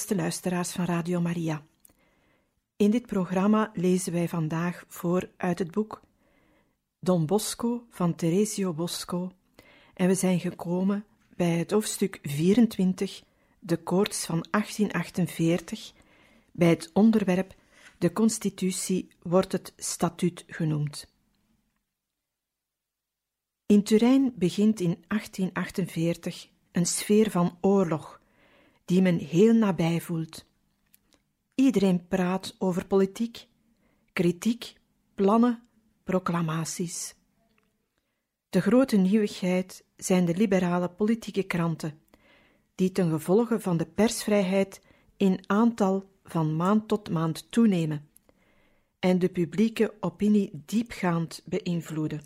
Beste luisteraars van Radio Maria. In dit programma lezen wij vandaag voor uit het boek Don Bosco van Teresio Bosco en we zijn gekomen bij het hoofdstuk 24, de koorts van 1848, bij het onderwerp De Constitutie wordt het statuut genoemd. In Turijn begint in 1848 een sfeer van oorlog die men heel nabij voelt. Iedereen praat over politiek, kritiek, plannen, proclamaties. De grote nieuwigheid zijn de liberale politieke kranten, die ten gevolge van de persvrijheid in aantal van maand tot maand toenemen en de publieke opinie diepgaand beïnvloeden.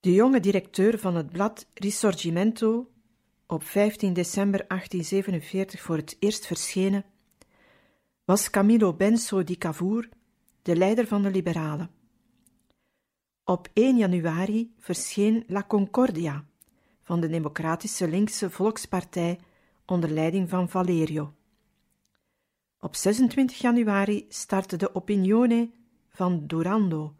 De jonge directeur van het blad Risorgimento op 15 december 1847 voor het eerst verschenen, was Camillo Benso di Cavour, de leider van de Liberalen. Op 1 januari verscheen La Concordia van de Democratische Linkse Volkspartij onder leiding van Valerio. Op 26 januari startte de Opinione van Durando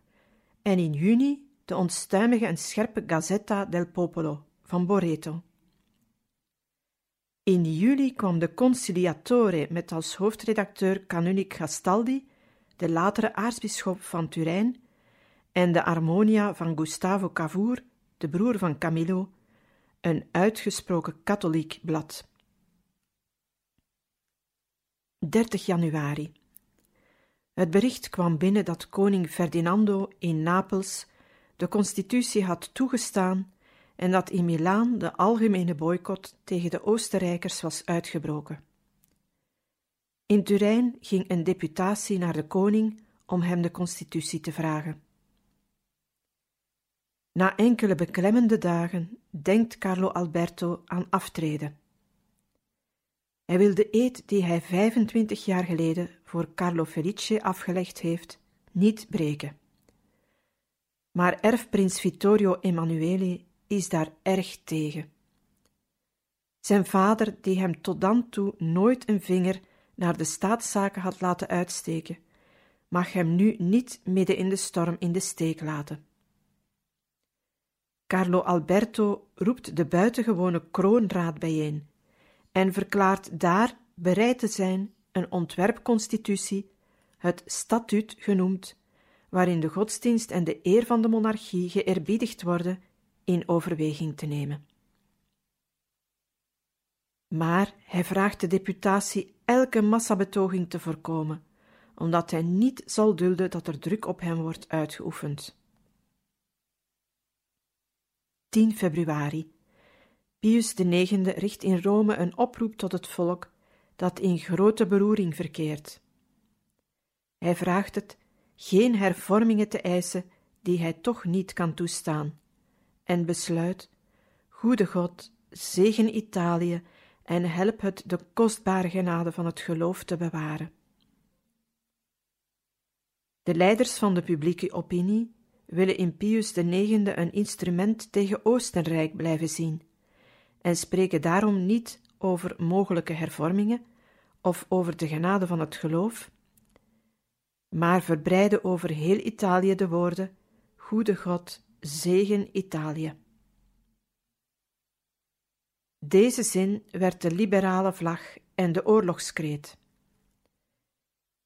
en in juni de onstuimige en scherpe Gazzetta del Popolo van Boreto. In juli kwam de Conciliatore met als hoofdredacteur Canonic Gastaldi, de latere aartsbisschop van Turijn, en de Harmonia van Gustavo Cavour, de broer van Camillo, een uitgesproken katholiek blad. 30 januari. Het bericht kwam binnen dat koning Ferdinando in Napels de constitutie had toegestaan en dat in Milaan de algemene boycott tegen de Oostenrijkers was uitgebroken. In Turijn ging een deputatie naar de koning om hem de constitutie te vragen. Na enkele beklemmende dagen denkt Carlo Alberto aan aftreden. Hij wil de eed die hij 25 jaar geleden voor Carlo Felice afgelegd heeft, niet breken. Maar erfprins Vittorio Emanuele is daar erg tegen. Zijn vader, die hem tot dan toe nooit een vinger naar de staatszaken had laten uitsteken, mag hem nu niet midden in de storm in de steek laten. Carlo Alberto roept de buitengewone kroonraad bijeen en verklaart daar bereid te zijn een ontwerpconstitutie, het statuut genoemd, waarin de godsdienst en de eer van de monarchie geëerbiedigd worden in overweging te nemen. Maar hij vraagt de deputatie elke massabetoging te voorkomen, omdat hij niet zal dulden dat er druk op hem wordt uitgeoefend. 10 februari. Pius IX richt in Rome een oproep tot het volk dat in grote beroering verkeert. Hij vraagt het geen hervormingen te eisen die hij toch niet kan toestaan, en besluit: Goede God, zegen Italië en help het de kostbare genade van het geloof te bewaren. De leiders van de publieke opinie willen in Pius IX een instrument tegen Oostenrijk blijven zien en spreken daarom niet over mogelijke hervormingen of over de genade van het geloof, maar verbreiden over heel Italië de woorden: Goede God, zegen Italië. Deze zin werd de liberale vlag en de oorlogskreet.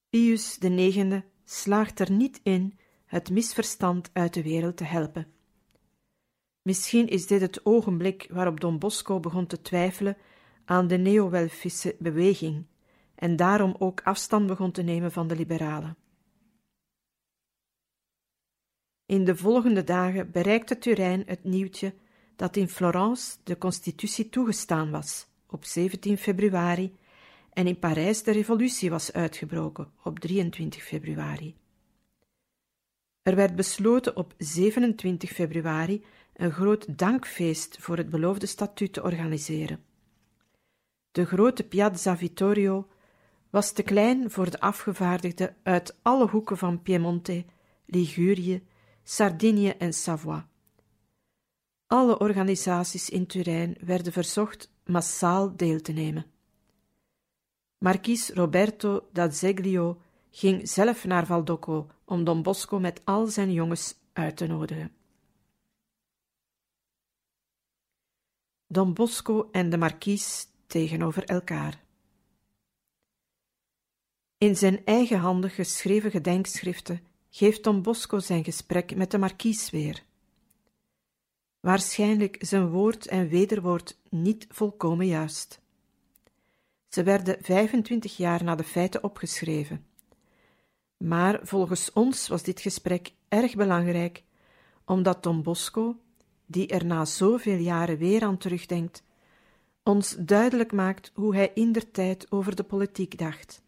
Pius IX slaagt er niet in het misverstand uit de wereld te helpen. Misschien is dit het ogenblik waarop Don Bosco begon te twijfelen aan de neo-Welfische beweging en daarom ook afstand begon te nemen van de liberalen. In de volgende dagen bereikte Turijn het nieuwtje dat in Florence de constitutie toegestaan was op 17 februari en in Parijs de revolutie was uitgebroken op 23 februari. Er werd besloten op 27 februari een groot dankfeest voor het beloofde statuut te organiseren. De grote Piazza Vittorio was te klein voor de afgevaardigden uit alle hoeken van Piemonte, Ligurië, Sardinië en Savoie. Alle organisaties in Turijn werden verzocht massaal deel te nemen. Marquis Roberto d'Azeglio ging zelf naar Valdocco om Don Bosco met al zijn jongens uit te nodigen. Don Bosco en de markies tegenover elkaar. In zijn eigenhandig geschreven gedenkschriften geeft Don Bosco zijn gesprek met de markies weer. Waarschijnlijk zijn woord en wederwoord niet volkomen juist. Ze werden 25 jaar na de feiten opgeschreven. Maar volgens ons was dit gesprek erg belangrijk, omdat Don Bosco, die er na zoveel jaren weer aan terugdenkt, ons duidelijk maakt hoe hij indertijd over de politiek dacht.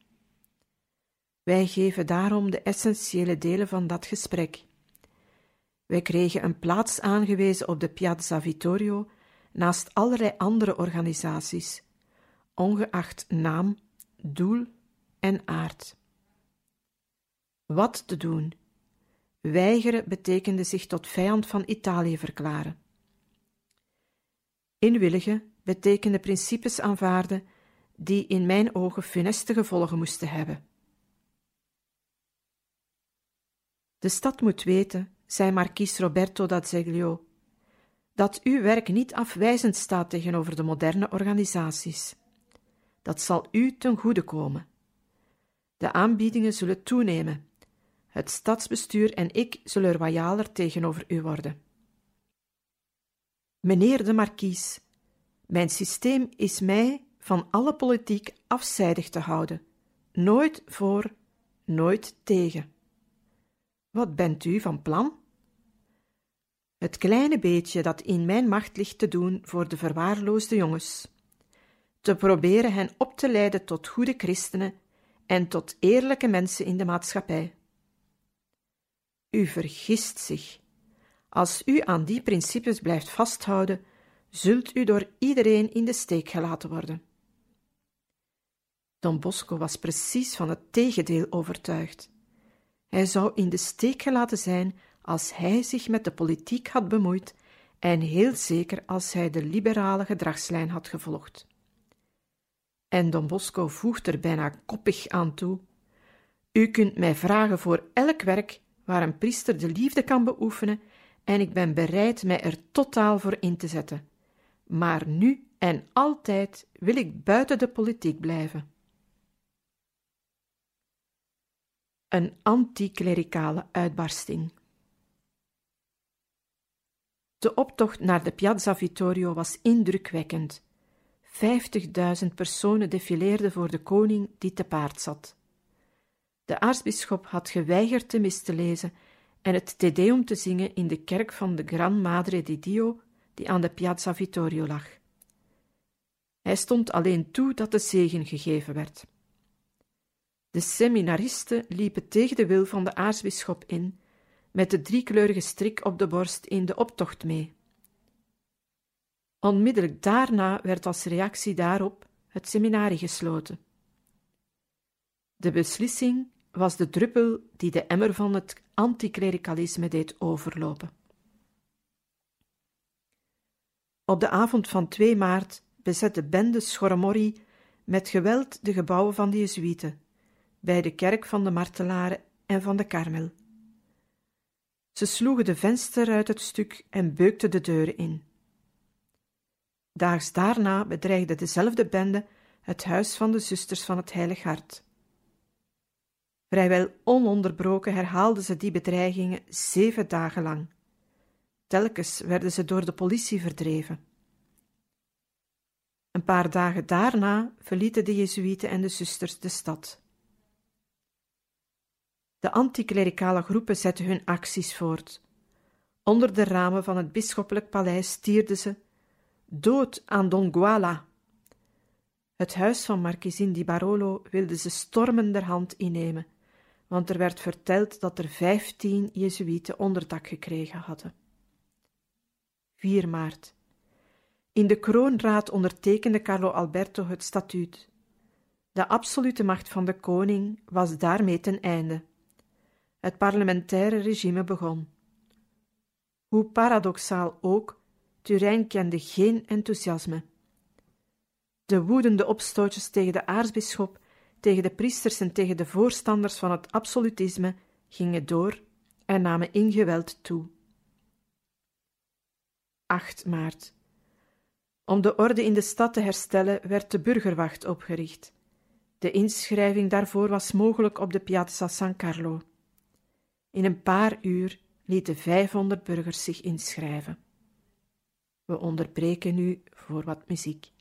Wij geven daarom de essentiële delen van dat gesprek. Wij kregen een plaats aangewezen op de Piazza Vittorio naast allerlei andere organisaties, ongeacht naam, doel en aard. Wat te doen? Weigeren betekende zich tot vijand van Italië verklaren. Inwilligen betekende principes aanvaarden die in mijn ogen funeste gevolgen moesten hebben. De stad moet weten, zei markies Roberto d'Azeglio, dat uw werk niet afwijzend staat tegenover de moderne organisaties. Dat zal u ten goede komen. De aanbiedingen zullen toenemen. Het stadsbestuur en ik zullen royaler tegenover u worden. Meneer de markies, mijn systeem is mij van alle politiek afzijdig te houden, nooit voor, nooit tegen. Wat bent u van plan? Het kleine beetje dat in mijn macht ligt te doen voor de verwaarloosde jongens. Te proberen hen op te leiden tot goede christenen en tot eerlijke mensen in de maatschappij. U vergist zich. Als u aan die principes blijft vasthouden, zult u door iedereen in de steek gelaten worden. Don Bosco was precies van het tegendeel overtuigd. Hij zou in de steek gelaten zijn als hij zich met de politiek had bemoeid en heel zeker als hij de liberale gedragslijn had gevolgd. En Don Bosco voegt er bijna koppig aan toe: U kunt mij vragen voor elk werk waar een priester de liefde kan beoefenen, en ik ben bereid mij er totaal voor in te zetten. Maar nu en altijd wil ik buiten de politiek blijven. Een anticlericale uitbarsting. De optocht naar de Piazza Vittorio was indrukwekkend. Vijftigduizend personen defileerden voor de koning die te paard zat. De aartsbisschop had geweigerd de mis te lezen en het Te Deum te zingen in de kerk van de Gran Madre di Dio, die aan de Piazza Vittorio lag. Hij stond alleen toe dat de zegen gegeven werd. De seminaristen liepen tegen de wil van de aartsbisschop in, met de driekleurige strik op de borst in de optocht mee. Onmiddellijk daarna werd als reactie daarop het seminarie gesloten. De beslissing was de druppel die de emmer van het anticlericalisme deed overlopen. Op de avond van 2 maart bezet de bende Schormorri met geweld de gebouwen van de Jezuïeten, bij de kerk van de Martelaren en van de Karmel. Ze sloegen de venster uit het stuk en beukten de deuren in. Daags daarna bedreigde dezelfde bende het huis van de zusters van het Heilig Hart. Vrijwel ononderbroken herhaalden ze die bedreigingen zeven dagen lang. Telkens werden ze door de politie verdreven. Een paar dagen daarna verlieten de Jezuïeten en de zusters de stad. De anticlericale groepen zetten hun acties voort, Onder de ramen van het bisschoppelijk paleis stierden ze: Dood aan Don Guala! Het huis van Marquezin di Barolo wilde ze stormenderhand innemen, want er werd verteld dat er vijftien Jezuïeten onderdak gekregen hadden. 4 maart. In de kroonraad ondertekende Carlo Alberto het statuut. De absolute macht van de koning was daarmee ten einde. Het parlementaire regime begon. Hoe paradoxaal ook, Turijn kende geen enthousiasme. De woedende opstootjes tegen de aartsbisschop, tegen de priesters en tegen de voorstanders van het absolutisme gingen door en namen in geweld toe. 8 maart. Om de orde in de stad te herstellen werd de burgerwacht opgericht. De inschrijving daarvoor was mogelijk op de Piazza San Carlo. In een paar uur lieten 500 burgers zich inschrijven. We onderbreken nu voor wat muziek.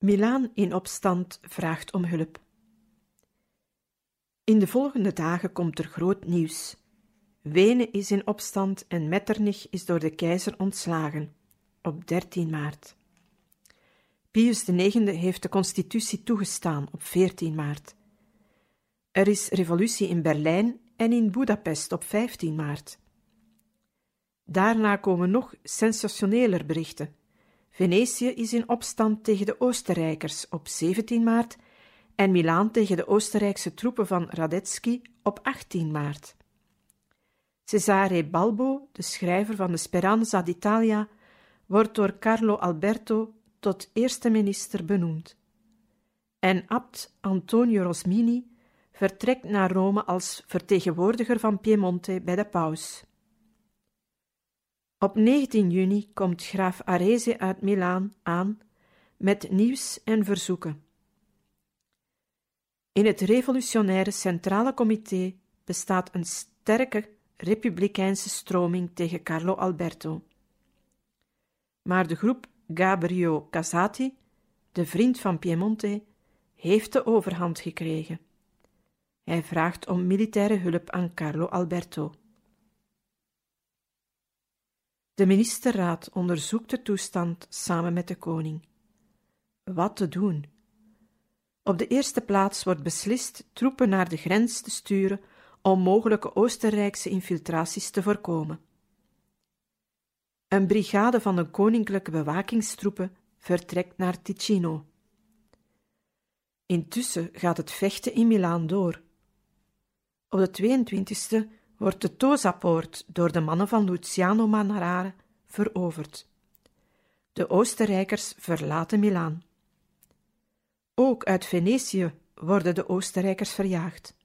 Milaan in opstand vraagt om hulp. In de volgende dagen komt er groot nieuws. Wenen is in opstand en Metternich is door de keizer ontslagen op 13 maart. Pius IX heeft de constitutie toegestaan op 14 maart. Er is revolutie in Berlijn en in Budapest op 15 maart. Daarna komen nog sensationeler berichten. Venetië is in opstand tegen de Oostenrijkers op 17 maart en Milaan tegen de Oostenrijkse troepen van Radetzky op 18 maart. Cesare Balbo, de schrijver van de Speranza d'Italia, wordt door Carlo Alberto tot eerste minister benoemd. En abt Antonio Rosmini vertrekt naar Rome als vertegenwoordiger van Piemonte bij de paus. Op 19 juni komt graaf Arese uit Milaan aan met nieuws en verzoeken. In het revolutionaire Centrale Comité bestaat een sterke republikeinse stroming tegen Carlo Alberto. Maar de groep Gabriel Casati, de vriend van Piemonte, heeft de overhand gekregen. Hij vraagt om militaire hulp aan Carlo Alberto. De ministerraad onderzoekt de toestand samen met de koning. Wat te doen? Op de eerste plaats wordt beslist troepen naar de grens te sturen om mogelijke Oostenrijkse infiltraties te voorkomen. Een brigade van de koninklijke bewakingstroepen vertrekt naar Ticino. Intussen gaat het vechten in Milaan door. Op de 22e wordt de Tosa-poort door de mannen van Luciano Manarare veroverd. De Oostenrijkers verlaten Milaan. Ook uit Venetië worden de Oostenrijkers verjaagd.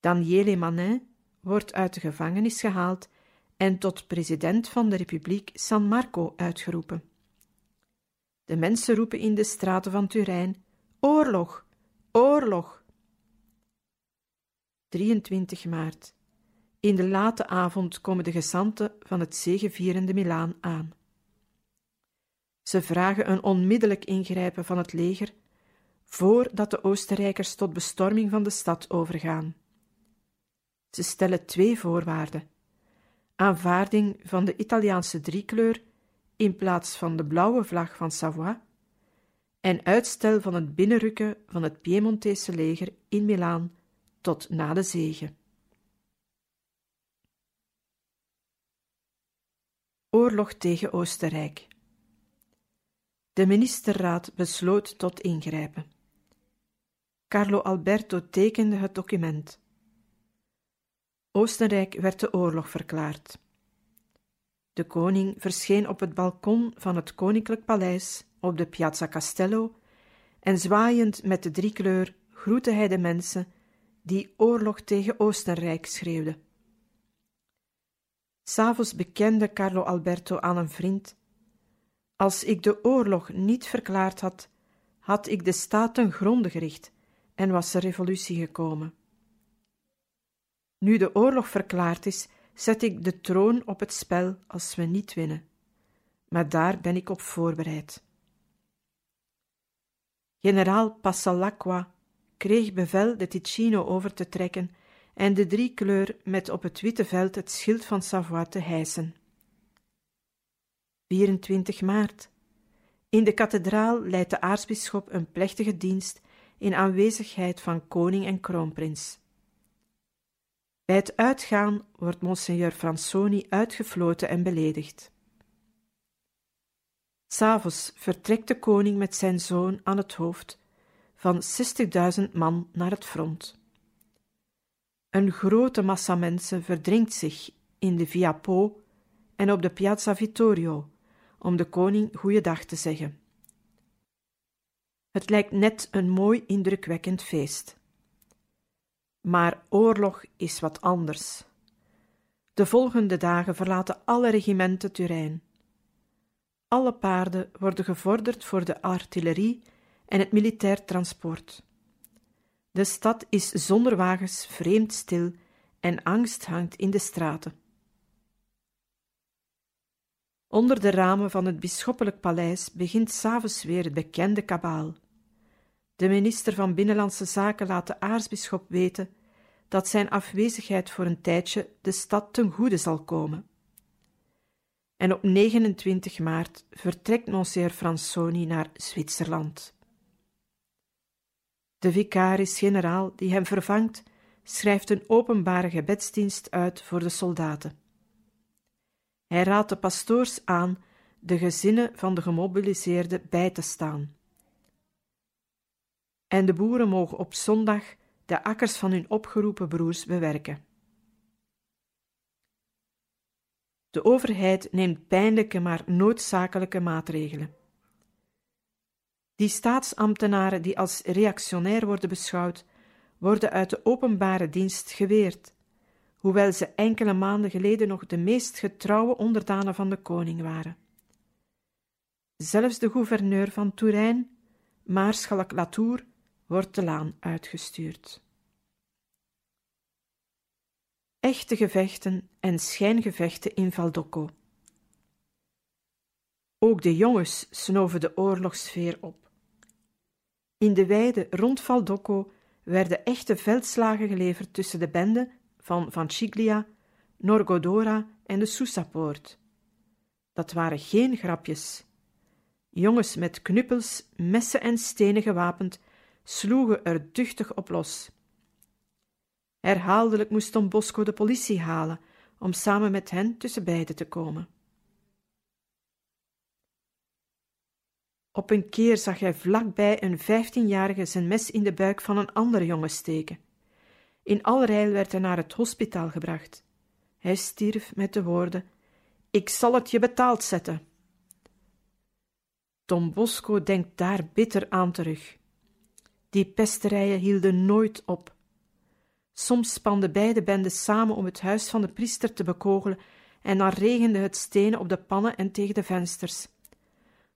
Daniele Manin wordt uit de gevangenis gehaald en tot president van de Republiek San Marco uitgeroepen. De mensen roepen in de straten van Turijn: Oorlog! Oorlog! 23 maart. In de late avond komen de gezanten van het zegevierende Milaan aan. Ze vragen een onmiddellijk ingrijpen van het leger voordat de Oostenrijkers tot bestorming van de stad overgaan. Ze stellen twee voorwaarden: aanvaarding van de Italiaanse driekleur in plaats van de blauwe vlag van Savoie en uitstel van het binnenrukken van het Piemontese leger in Milaan tot na de zege. Oorlog tegen Oostenrijk. De ministerraad besloot tot ingrijpen. Carlo Alberto tekende het document. Oostenrijk werd de oorlog verklaard. De koning verscheen op het balkon van het koninklijk paleis op de Piazza Castello en zwaaiend met de driekleur groette hij de mensen die oorlog tegen Oostenrijk schreeuwden. S'avonds bekende Carlo Alberto aan een vriend: Als ik de oorlog niet verklaard had, had ik de staat ten gronde gericht en was er revolutie gekomen. Nu de oorlog verklaard is, zet ik de troon op het spel als we niet winnen. Maar daar ben ik op voorbereid. Generaal Passalacqua kreeg bevel de Ticino over te trekken en de driekleur met op het witte veld het schild van Savoie te hijsen. 24 maart. In de kathedraal leidt de aartsbisschop een plechtige dienst in aanwezigheid van koning en kroonprins. Bij het uitgaan wordt monseigneur Fransoni uitgefloten en beledigd. S'avonds vertrekt de koning met zijn zoon aan het hoofd van 60.000 man naar het front. Een grote massa mensen verdringt zich in de Via Po en op de Piazza Vittorio om de koning goeiedag te zeggen. Het lijkt net een mooi indrukwekkend feest. Maar oorlog is wat anders. De volgende dagen verlaten alle regimenten Turijn. Alle paarden worden gevorderd voor de artillerie en het militair transport. De stad is zonder wagens vreemd stil en angst hangt in de straten. Onder de ramen van het bisschoppelijk paleis begint s'avonds weer het bekende kabaal. De minister van Binnenlandse Zaken laat de aartsbisschop weten dat zijn afwezigheid voor een tijdje de stad ten goede zal komen. En op 29 maart vertrekt Monsieur Fransoni naar Zwitserland. De vicaris-generaal die hem vervangt, schrijft een openbare gebedsdienst uit voor de soldaten. Hij raadt de pastoors aan de gezinnen van de gemobiliseerden bij te staan. En de boeren mogen op zondag de akkers van hun opgeroepen broers bewerken. De overheid neemt pijnlijke maar noodzakelijke maatregelen. Die staatsambtenaren die als reactionair worden beschouwd, worden uit de openbare dienst geweerd, hoewel ze enkele maanden geleden nog de meest getrouwe onderdanen van de koning waren. Zelfs de gouverneur van Touraine, maarschalk Latour, wordt de laan uitgestuurd. Echte gevechten en schijngevechten in Valdocco. Ook de jongens snoven de oorlogssfeer op. In de weide rond Valdocco werden echte veldslagen geleverd tussen de benden van Van Ciglia, Norgodora en de Soussapoort. Dat waren geen grapjes. Jongens met knuppels, messen en stenen gewapend sloegen er duchtig op los. Herhaaldelijk moest Don Bosco de politie halen om samen met hen tussen beiden te komen. Op een keer zag hij vlakbij een vijftienjarige zijn mes in de buik van een andere jongen steken. In allerijl werd hij naar het hospitaal gebracht. Hij stierf met de woorden: Ik zal het je betaald zetten. Don Bosco denkt daar bitter aan terug. Die pesterijen hielden nooit op. Soms spanden beide benden samen om het huis van de priester te bekogelen en dan regende het stenen op de pannen en tegen de vensters,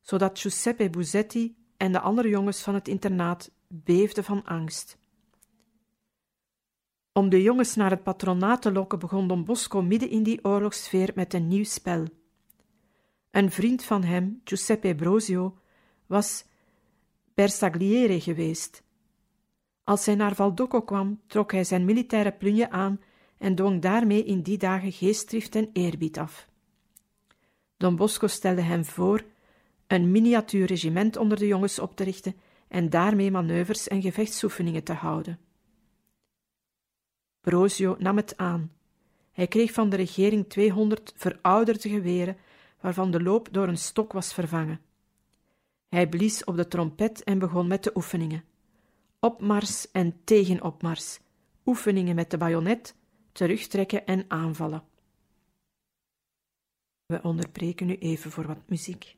zodat Giuseppe Buzetti en de andere jongens van het internaat beefden van angst. Om de jongens naar het patronaat te lokken begon Don Bosco midden in die oorlogssfeer met een nieuw spel. Een vriend van hem, Giuseppe Brosio, was Bersagliere geweest als hij naar Valdocco kwam, trok hij zijn militaire plunje aan en dwong daarmee in die dagen geestdrift en eerbied af. Don Bosco stelde hem voor een miniatuurregiment onder de jongens op te richten en daarmee manoeuvres en gevechtsoefeningen te houden. Brosio nam het aan. Hij kreeg van de regering 200 verouderde geweren, waarvan de loop door een stok was vervangen. Hij blies op de trompet en begon met de oefeningen opmars en tegenopmars, oefeningen met de bajonet, terugtrekken en aanvallen. We onderbreken nu even voor wat muziek.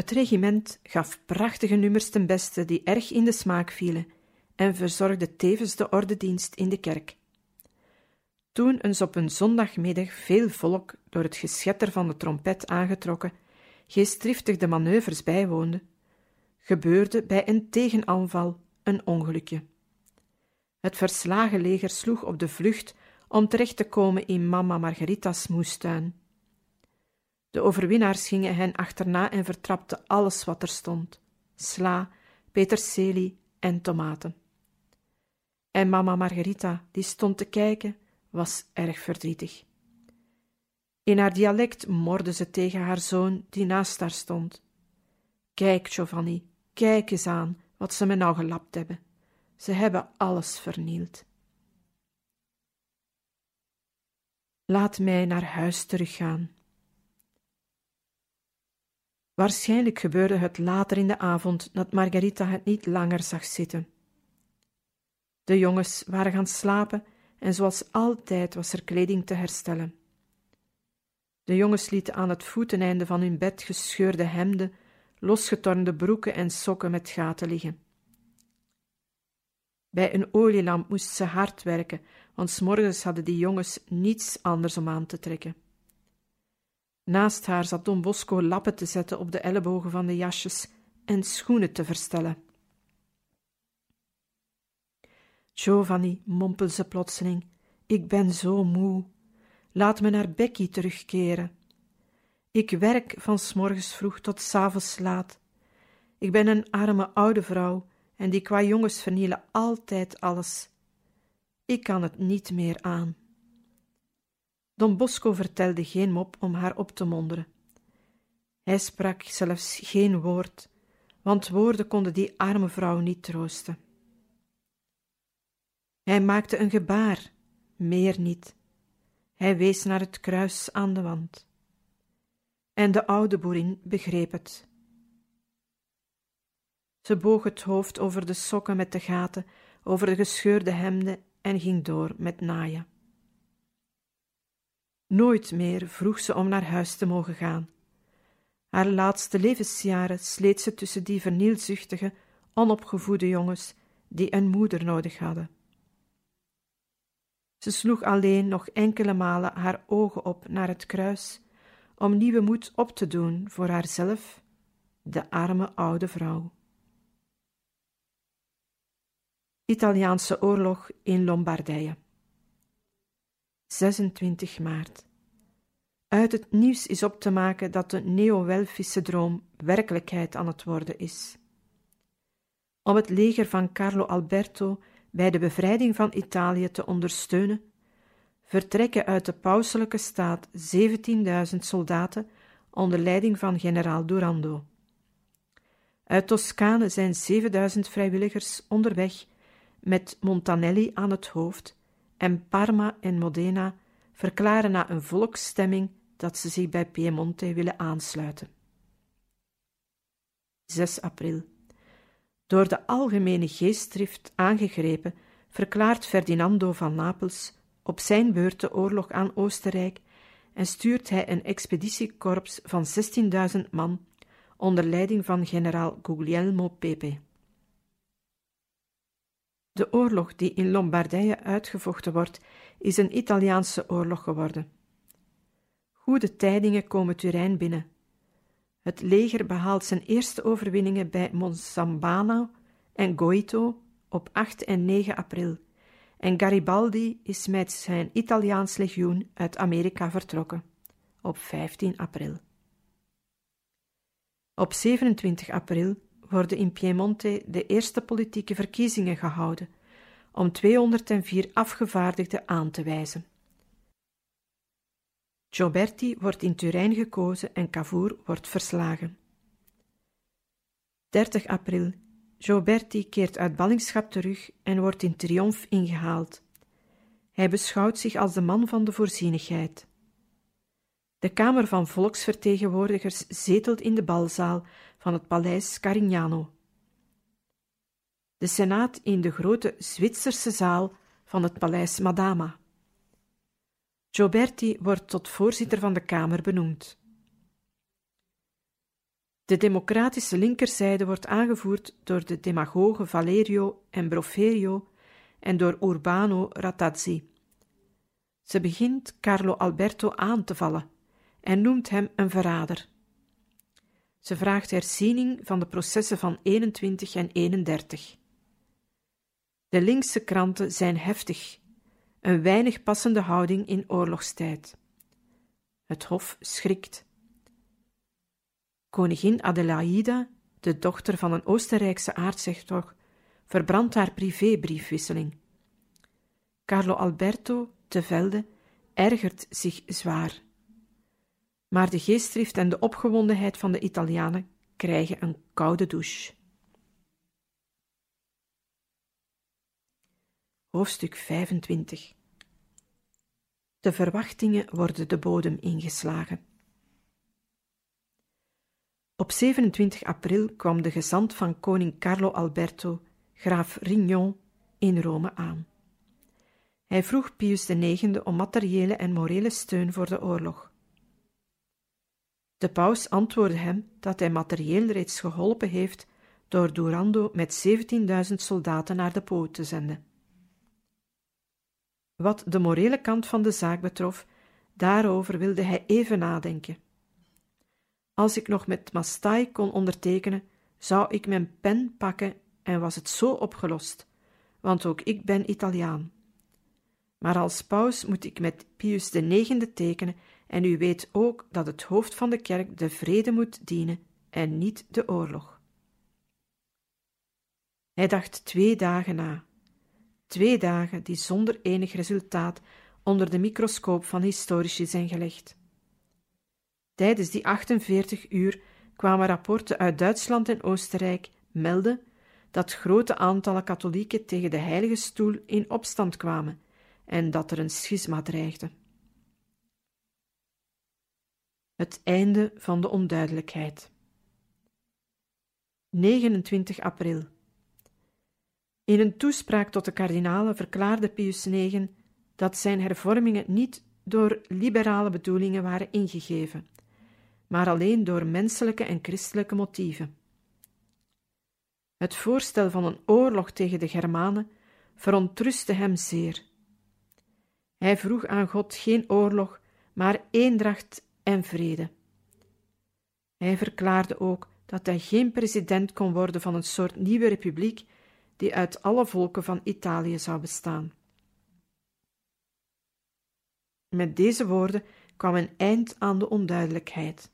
Het regiment gaf prachtige nummers ten beste die erg in de smaak vielen en verzorgde tevens de ordedienst in de kerk. Toen eens op een zondagmiddag veel volk door het geschetter van de trompet aangetrokken, geestdriftig de manoeuvres bijwoonde, gebeurde bij een tegenaanval een ongelukje. Het verslagen leger sloeg op de vlucht om terecht te komen in mama Margarita's moestuin. De overwinnaars gingen hen achterna en vertrapten alles wat er stond: sla, peterselie en tomaten. En mama Margarita, die stond te kijken, was erg verdrietig. In haar dialect morde ze tegen haar zoon die naast haar stond. Kijk, Giovanni, kijk eens aan wat ze me nou gelapt hebben. Ze hebben alles vernield. Laat mij naar huis teruggaan. Waarschijnlijk gebeurde het later in de avond dat Margarita het niet langer zag zitten. De jongens waren gaan slapen en zoals altijd was er kleding te herstellen. De jongens lieten aan het voeteneinde van hun bed gescheurde hemden, losgetornde broeken en sokken met gaten liggen. Bij een olielamp moest ze hard werken, want s morgens hadden die jongens niets anders om aan te trekken. Naast haar zat Don Bosco lappen te zetten op de ellebogen van de jasjes en schoenen te verstellen. Giovanni, mompelde ze plotseling, ik ben zo moe. Laat me naar Becky terugkeren. Ik werk van s morgens vroeg tot s avonds laat. Ik ben een arme oude vrouw en die qua jongens vernielen altijd alles. Ik kan het niet meer aan. Don Bosco vertelde geen mop om haar op te monderen. Hij sprak zelfs geen woord, want woorden konden die arme vrouw niet troosten. Hij maakte een gebaar, meer niet. Hij wees naar het kruis aan de wand. En de oude boerin begreep het. Ze boog het hoofd over de sokken met de gaten, over de gescheurde hemden en ging door met naaien. Nooit meer vroeg ze om naar huis te mogen gaan. Haar laatste levensjaren sleet ze tussen die vernielzuchtige, onopgevoede jongens die een moeder nodig hadden. Ze sloeg alleen nog enkele malen haar ogen op naar het kruis, om nieuwe moed op te doen voor haarzelf, de arme oude vrouw. Italiaanse oorlog in Lombardije. 26 maart. Uit het nieuws is op te maken dat de neo-Welfische droom werkelijkheid aan het worden is. Om het leger van Carlo Alberto bij de bevrijding van Italië te ondersteunen, vertrekken uit de pauselijke staat 17.000 soldaten onder leiding van generaal Durando. Uit Toscane zijn 7000 vrijwilligers onderweg met Montanelli aan het hoofd en Parma en Modena verklaren na een volksstemming dat ze zich bij Piemonte willen aansluiten. 6 april. Door de algemene geestdrift aangegrepen, verklaart Ferdinando van Napels op zijn beurt de oorlog aan Oostenrijk en stuurt hij een expeditiekorps van 16.000 man onder leiding van generaal Guglielmo Pepe. De oorlog die in Lombardije uitgevochten wordt, is een Italiaanse oorlog geworden. Goede tijdingen komen Turijn binnen. Het leger behaalt zijn eerste overwinningen bij Monsambano en Goito op 8 en 9 april, en Garibaldi is met zijn Italiaans legioen uit Amerika vertrokken op 15 april. Op 27 april worden in Piemonte de eerste politieke verkiezingen gehouden om 204 afgevaardigden aan te wijzen. Gioberti wordt in Turijn gekozen en Cavour wordt verslagen. 30 april. Gioberti keert uit ballingschap terug en wordt in triomf ingehaald. Hij beschouwt zich als de man van de voorzienigheid. De Kamer van Volksvertegenwoordigers zetelt in de balzaal van het paleis Carignano. De Senaat in de grote Zwitserse zaal van het paleis Madama. Gioberti wordt tot voorzitter van de Kamer benoemd. De democratische linkerzijde wordt aangevoerd door de demagogen Valerio en Broferio en door Urbano Ratazzi. Ze begint Carlo Alberto aan te vallen en noemt hem een verrader. Ze vraagt herziening van de processen van 21 en 31. De linkse kranten zijn heftig, een weinig passende houding in oorlogstijd. Het hof schrikt. Koningin Adelaida, de dochter van een Oostenrijkse aartshertog, verbrandt haar privébriefwisseling. Carlo Alberto te Velde ergert zich zwaar. Maar de geestdrift en de opgewondenheid van de Italianen krijgen een koude douche. Hoofdstuk 25 De verwachtingen worden de bodem ingeslagen. Op 27 april kwam de gezant van koning Carlo Alberto, graaf Rignon, in Rome aan. Hij vroeg Pius IX om materiële en morele steun voor de oorlog. De paus antwoordde hem dat hij materieel reeds geholpen heeft door Durando met 17.000 soldaten naar de Po te zenden. Wat de morele kant van de zaak betrof, daarover wilde hij even nadenken. Als ik nog met Mastai kon ondertekenen, zou ik mijn pen pakken en was het zo opgelost, want ook ik ben Italiaan. Maar als paus moet ik met Pius IX tekenen en u weet ook dat het hoofd van de kerk de vrede moet dienen en niet de oorlog. Hij dacht twee dagen na. Twee dagen die zonder enig resultaat onder de microscoop van historici zijn gelegd. Tijdens die 48 uur kwamen rapporten uit Duitsland en Oostenrijk melden dat grote aantallen katholieken tegen de heilige stoel in opstand kwamen en dat er een schisma dreigde. Het einde van de onduidelijkheid. 29 april. In een toespraak tot de kardinalen verklaarde Pius IX dat zijn hervormingen niet door liberale bedoelingen waren ingegeven, maar alleen door menselijke en christelijke motieven. Het voorstel van een oorlog tegen de Germanen verontrustte hem zeer. Hij vroeg aan God geen oorlog, maar eendracht en vrede. Hij verklaarde ook dat hij geen president kon worden van een soort nieuwe republiek die uit alle volken van Italië zou bestaan. Met deze woorden kwam een eind aan de onduidelijkheid.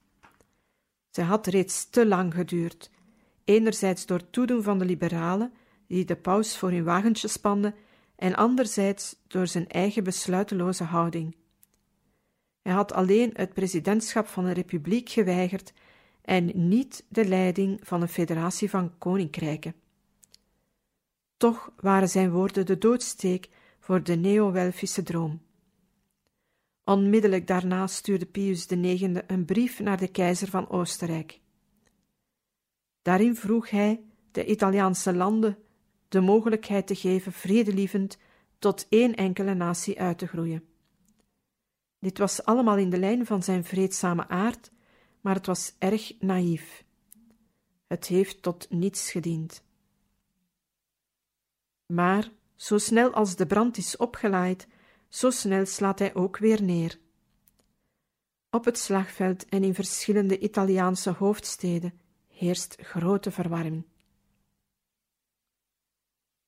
Zij had reeds te lang geduurd, enerzijds door toedoen van de liberalen, die de paus voor hun wagentje spanden, en anderzijds door zijn eigen besluiteloze houding. Hij had alleen het presidentschap van een republiek geweigerd en niet de leiding van een federatie van koninkrijken. Toch waren zijn woorden de doodsteek voor de neo-Welfische droom. Onmiddellijk daarna stuurde Pius IX een brief naar de keizer van Oostenrijk. Daarin vroeg hij de Italiaanse landen de mogelijkheid te geven vredelievend tot één enkele natie uit te groeien. Dit was allemaal in de lijn van zijn vreedzame aard, maar het was erg naïef. Het heeft tot niets gediend. Maar zo snel als de brand is opgelaaid, zo snel slaat hij ook weer neer. Op het slagveld en in verschillende Italiaanse hoofdsteden heerst grote verwarring.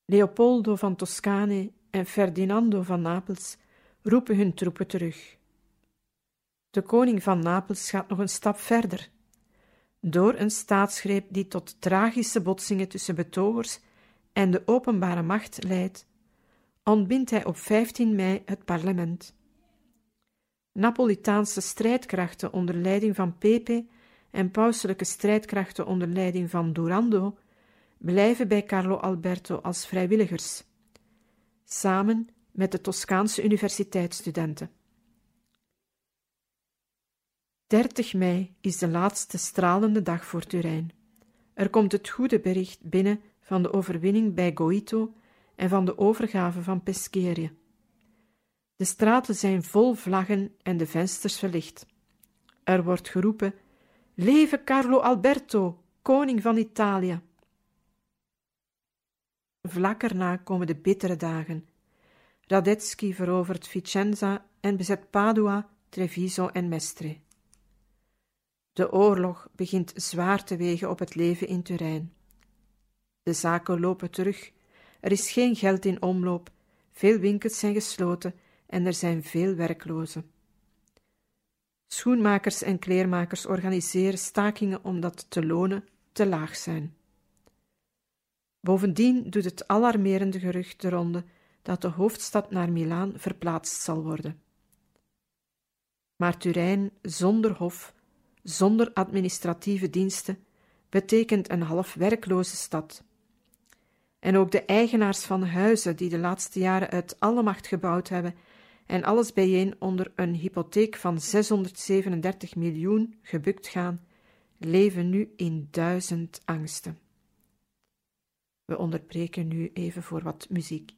Leopoldo van Toscane en Ferdinando van Napels roepen hun troepen terug. De koning van Napels gaat nog een stap verder. Door een staatsgreep die tot tragische botsingen tussen betogers en de openbare macht leidt, ontbindt hij op 15 mei het parlement. Napolitaanse strijdkrachten onder leiding van Pepe en pauselijke strijdkrachten onder leiding van Durando blijven bij Carlo Alberto als vrijwilligers, samen met de Toscaanse universiteitsstudenten. 30 mei is de laatste stralende dag voor Turijn. Er komt het goede bericht binnen van de overwinning bij Goito en van de overgave van Peschiera. De straten zijn vol vlaggen en de vensters verlicht. Er wordt geroepen: Leve Carlo Alberto, koning van Italië. Vlak erna komen de bittere dagen. Radetzky verovert Vicenza en bezet Padua, Treviso en Mestre. De oorlog begint zwaar te wegen op het leven in Turijn. De zaken lopen terug, er is geen geld in omloop, veel winkels zijn gesloten en er zijn veel werklozen. Schoenmakers en kleermakers organiseren stakingen omdat de lonen te laag zijn. Bovendien doet het alarmerende gerucht de ronde dat de hoofdstad naar Milaan verplaatst zal worden. Maar Turijn zonder hof, zonder administratieve diensten, betekent een half werkloze stad. En ook de eigenaars van huizen die de laatste jaren uit alle macht gebouwd hebben en alles bijeen onder een hypotheek van 637 miljoen gebukt gaan, leven nu in duizend angsten. We onderbreken nu even voor wat muziek.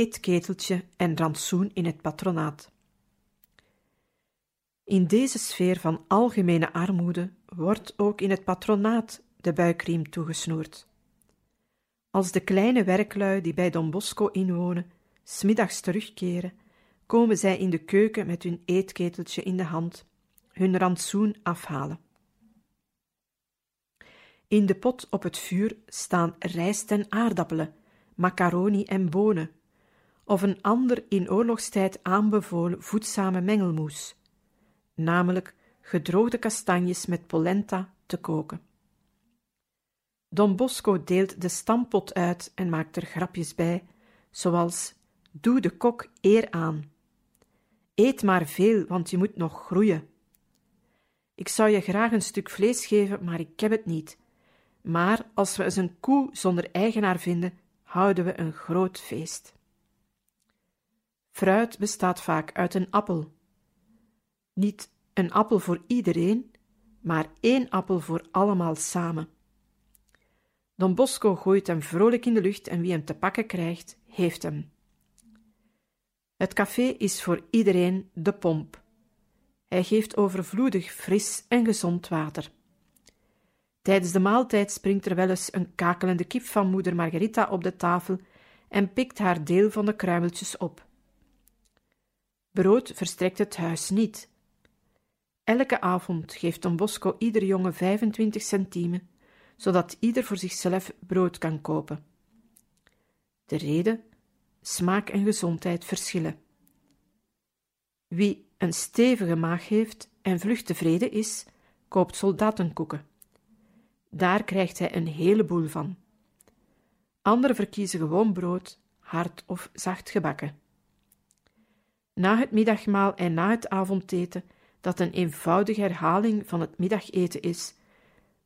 Eetketeltje en rantsoen in het patronaat. In deze sfeer van algemene armoede wordt ook in het patronaat de buikriem toegesnoerd. Als de kleine werklui die bij Don Bosco inwonen, smiddags terugkeren, komen zij in de keuken met hun eetketeltje in de hand, hun rantsoen afhalen. In de pot op het vuur staan rijst en aardappelen, macaroni en bonen, of een ander in oorlogstijd aanbevolen voedzame mengelmoes, namelijk gedroogde kastanjes met polenta te koken. Don Bosco deelt de stampot uit en maakt er grapjes bij, zoals: Doe de kok eer aan. Eet maar veel, want je moet nog groeien. Ik zou je graag een stuk vlees geven, maar ik heb het niet. Maar als we eens een koe zonder eigenaar vinden, houden we een groot feest. Fruit bestaat vaak uit een appel. Niet een appel voor iedereen, maar één appel voor allemaal samen. Don Bosco gooit hem vrolijk in de lucht en wie hem te pakken krijgt, heeft hem. Het café is voor iedereen de pomp. Hij geeft overvloedig fris en gezond water. Tijdens de maaltijd springt er wel eens een kakelende kip van moeder Margarita op de tafel en pikt haar deel van de kruimeltjes op. Brood verstrekt het huis niet. Elke avond geeft Don Bosco ieder jongen 25 centimen, zodat ieder voor zichzelf brood kan kopen. De reden: smaak en gezondheid verschillen. Wie een stevige maag heeft en vlug tevreden is, koopt soldatenkoeken. Daar krijgt hij een heleboel van. Anderen verkiezen gewoon brood, hard of zacht gebakken. Na het middagmaal en na het avondeten, dat een eenvoudige herhaling van het middageten is,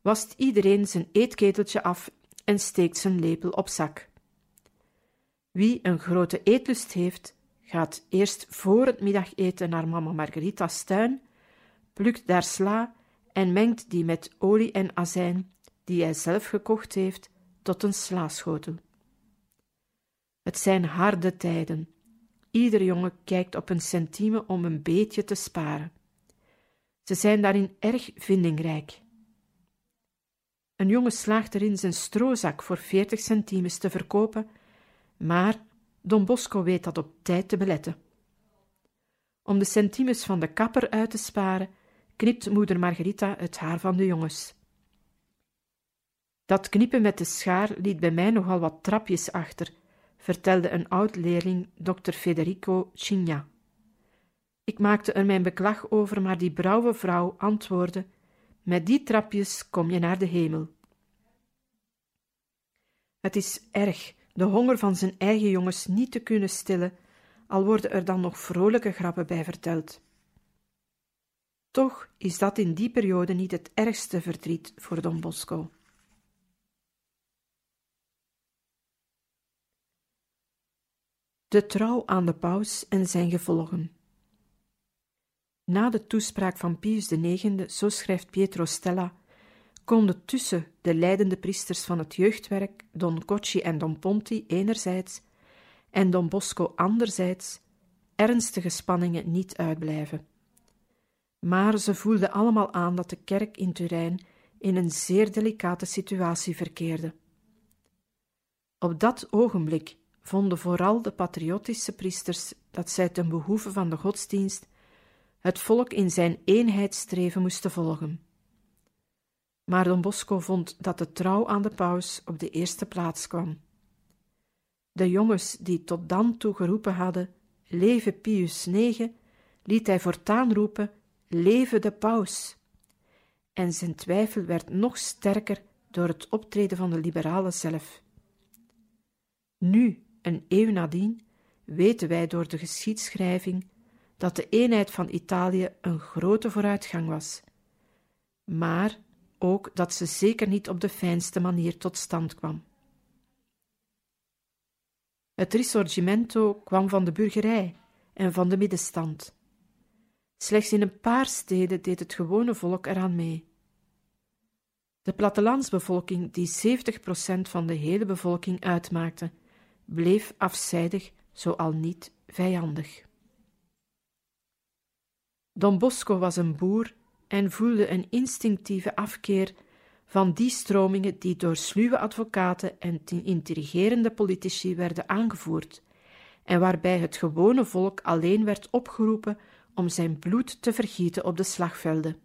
wast iedereen zijn eetketeltje af en steekt zijn lepel op zak. Wie een grote eetlust heeft, gaat eerst voor het middageten naar mama Margarita's tuin, plukt daar sla en mengt die met olie en azijn, die hij zelf gekocht heeft, tot een slaaschotel. Het zijn harde tijden. Ieder jongen kijkt op een centime om een beetje te sparen. Ze zijn daarin erg vindingrijk. Een jongen slaagt erin zijn stroozak voor veertig centimes te verkopen, maar Don Bosco weet dat op tijd te beletten. Om de centimes van de kapper uit te sparen, knipt moeder Margarita het haar van de jongens. Dat knippen met de schaar liet bij mij nogal wat trapjes achter, vertelde een oud-leerling, dokter Federico Cigna. Ik maakte er mijn beklag over, maar die brouwe vrouw antwoordde: Met die trapjes kom je naar de hemel. Het is erg de honger van zijn eigen jongens niet te kunnen stillen, al worden er dan nog vrolijke grappen bij verteld. Toch is dat in die periode niet het ergste verdriet voor Don Bosco. De trouw aan de paus en zijn gevolgen. Na de toespraak van Pius IX, zo schrijft Pietro Stella, konden tussen de leidende priesters van het jeugdwerk, Don Cocci en Don Ponti enerzijds, en Don Bosco anderzijds, ernstige spanningen niet uitblijven. Maar ze voelden allemaal aan dat de kerk in Turijn in een zeer delicate situatie verkeerde. Op dat ogenblik vonden vooral de patriotische priesters dat zij ten behoeve van de godsdienst het volk in zijn eenheidsstreven moesten volgen. Maar Don Bosco vond dat de trouw aan de paus op de eerste plaats kwam. De jongens die tot dan toe geroepen hadden: Leve Pius IX, liet hij voortaan roepen: Leve de paus. En zijn twijfel werd nog sterker door het optreden van de liberalen zelf. Nu, een eeuw nadien, weten wij door de geschiedschrijving dat de eenheid van Italië een grote vooruitgang was, maar ook dat ze zeker niet op de fijnste manier tot stand kwam. Het risorgimento kwam van de burgerij en van de middenstand. Slechts in een paar steden deed het gewone volk eraan mee. De plattelandsbevolking, die 70% van de hele bevolking uitmaakte, bleef afzijdig zo al niet vijandig. Don Bosco was een boer en voelde een instinctieve afkeer van die stromingen die door sluwe advocaten en intrigerende politici werden aangevoerd, en waarbij het gewone volk alleen werd opgeroepen om zijn bloed te vergieten op de slagvelden.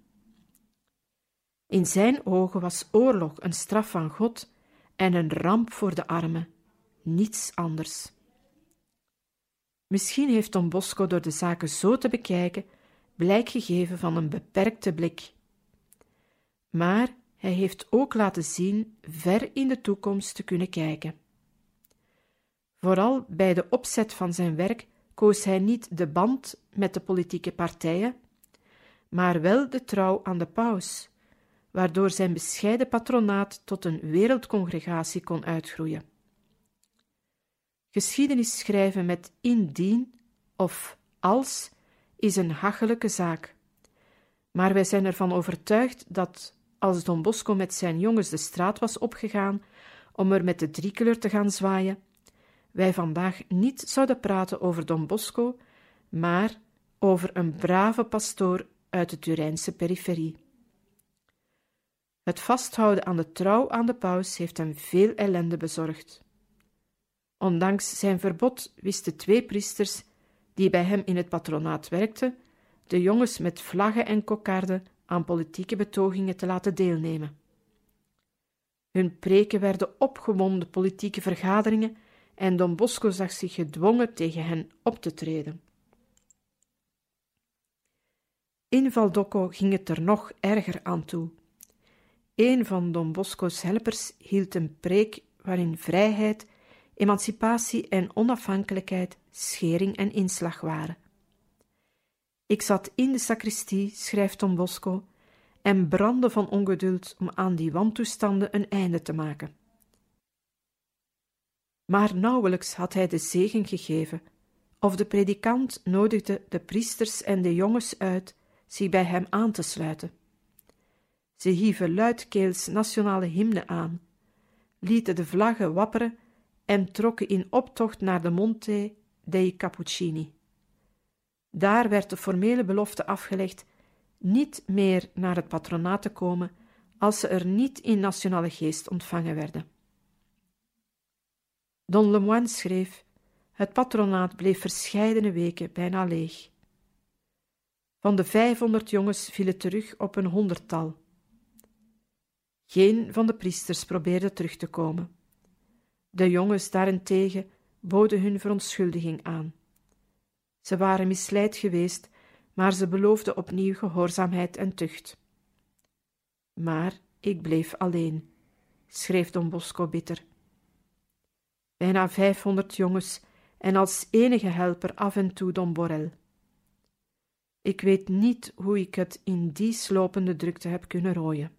In zijn ogen was oorlog een straf van God en een ramp voor de armen, niets anders. Misschien heeft Don Bosco door de zaken zo te bekijken blijk gegeven van een beperkte blik. Maar hij heeft ook laten zien ver in de toekomst te kunnen kijken. Vooral bij de opzet van zijn werk koos hij niet de band met de politieke partijen, maar wel de trouw aan de paus, waardoor zijn bescheiden patronaat tot een wereldcongregatie kon uitgroeien. Geschiedenis schrijven met indien of als is een hachelijke zaak. Maar wij zijn ervan overtuigd dat, als Don Bosco met zijn jongens de straat was opgegaan om er met de driekleur te gaan zwaaien, wij vandaag niet zouden praten over Don Bosco, maar over een brave pastoor uit de Turijnse periferie. Het vasthouden aan de trouw aan de paus heeft hem veel ellende bezorgd. Ondanks zijn verbod wisten twee priesters die bij hem in het patronaat werkten, de jongens met vlaggen en kokarden aan politieke betogingen te laten deelnemen. Hun preken werden opgewonden politieke vergaderingen en Don Bosco zag zich gedwongen tegen hen op te treden. In Valdocco ging het er nog erger aan toe. Een van Don Bosco's helpers hield een preek waarin vrijheid, emancipatie en onafhankelijkheid schering en inslag waren. Ik zat in de sacristie, schrijft Don Bosco, en brandde van ongeduld om aan die wantoestanden een einde te maken. Maar nauwelijks had hij de zegen gegeven, of de predikant nodigde de priesters en de jongens uit zich bij hem aan te sluiten. Ze hieven luidkeels nationale hymne aan, lieten de vlaggen wapperen en trokken in optocht naar de Monte dei Cappuccini. Daar werd de formele belofte afgelegd niet meer naar het patronaat te komen als ze er niet in nationale geest ontvangen werden. Don Lemoine schreef: Het patronaat bleef verscheidene weken bijna leeg. Van de vijfhonderd jongens vielen terug op een honderdtal. Geen van de priesters probeerde terug te komen. De jongens daarentegen boden hun verontschuldiging aan. Ze waren misleid geweest, maar ze beloofden opnieuw gehoorzaamheid en tucht. Maar ik bleef alleen, schreef Don Bosco bitter. Bijna vijfhonderd jongens en als enige helper af en toe Don Borel. Ik weet niet hoe ik het in die slopende drukte heb kunnen rooien.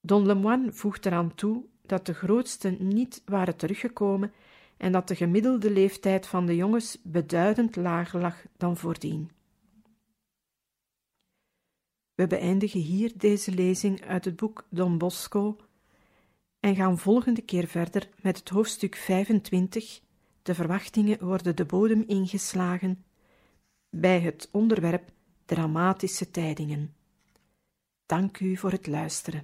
Don Lemoine voegt eraan toe dat de grootsten niet waren teruggekomen en dat de gemiddelde leeftijd van de jongens beduidend lager lag dan voordien. We beëindigen hier deze lezing uit het boek Don Bosco en gaan volgende keer verder met het hoofdstuk 25. De verwachtingen worden de bodem ingeslagen bij het onderwerp dramatische tijdingen. Dank u voor het luisteren.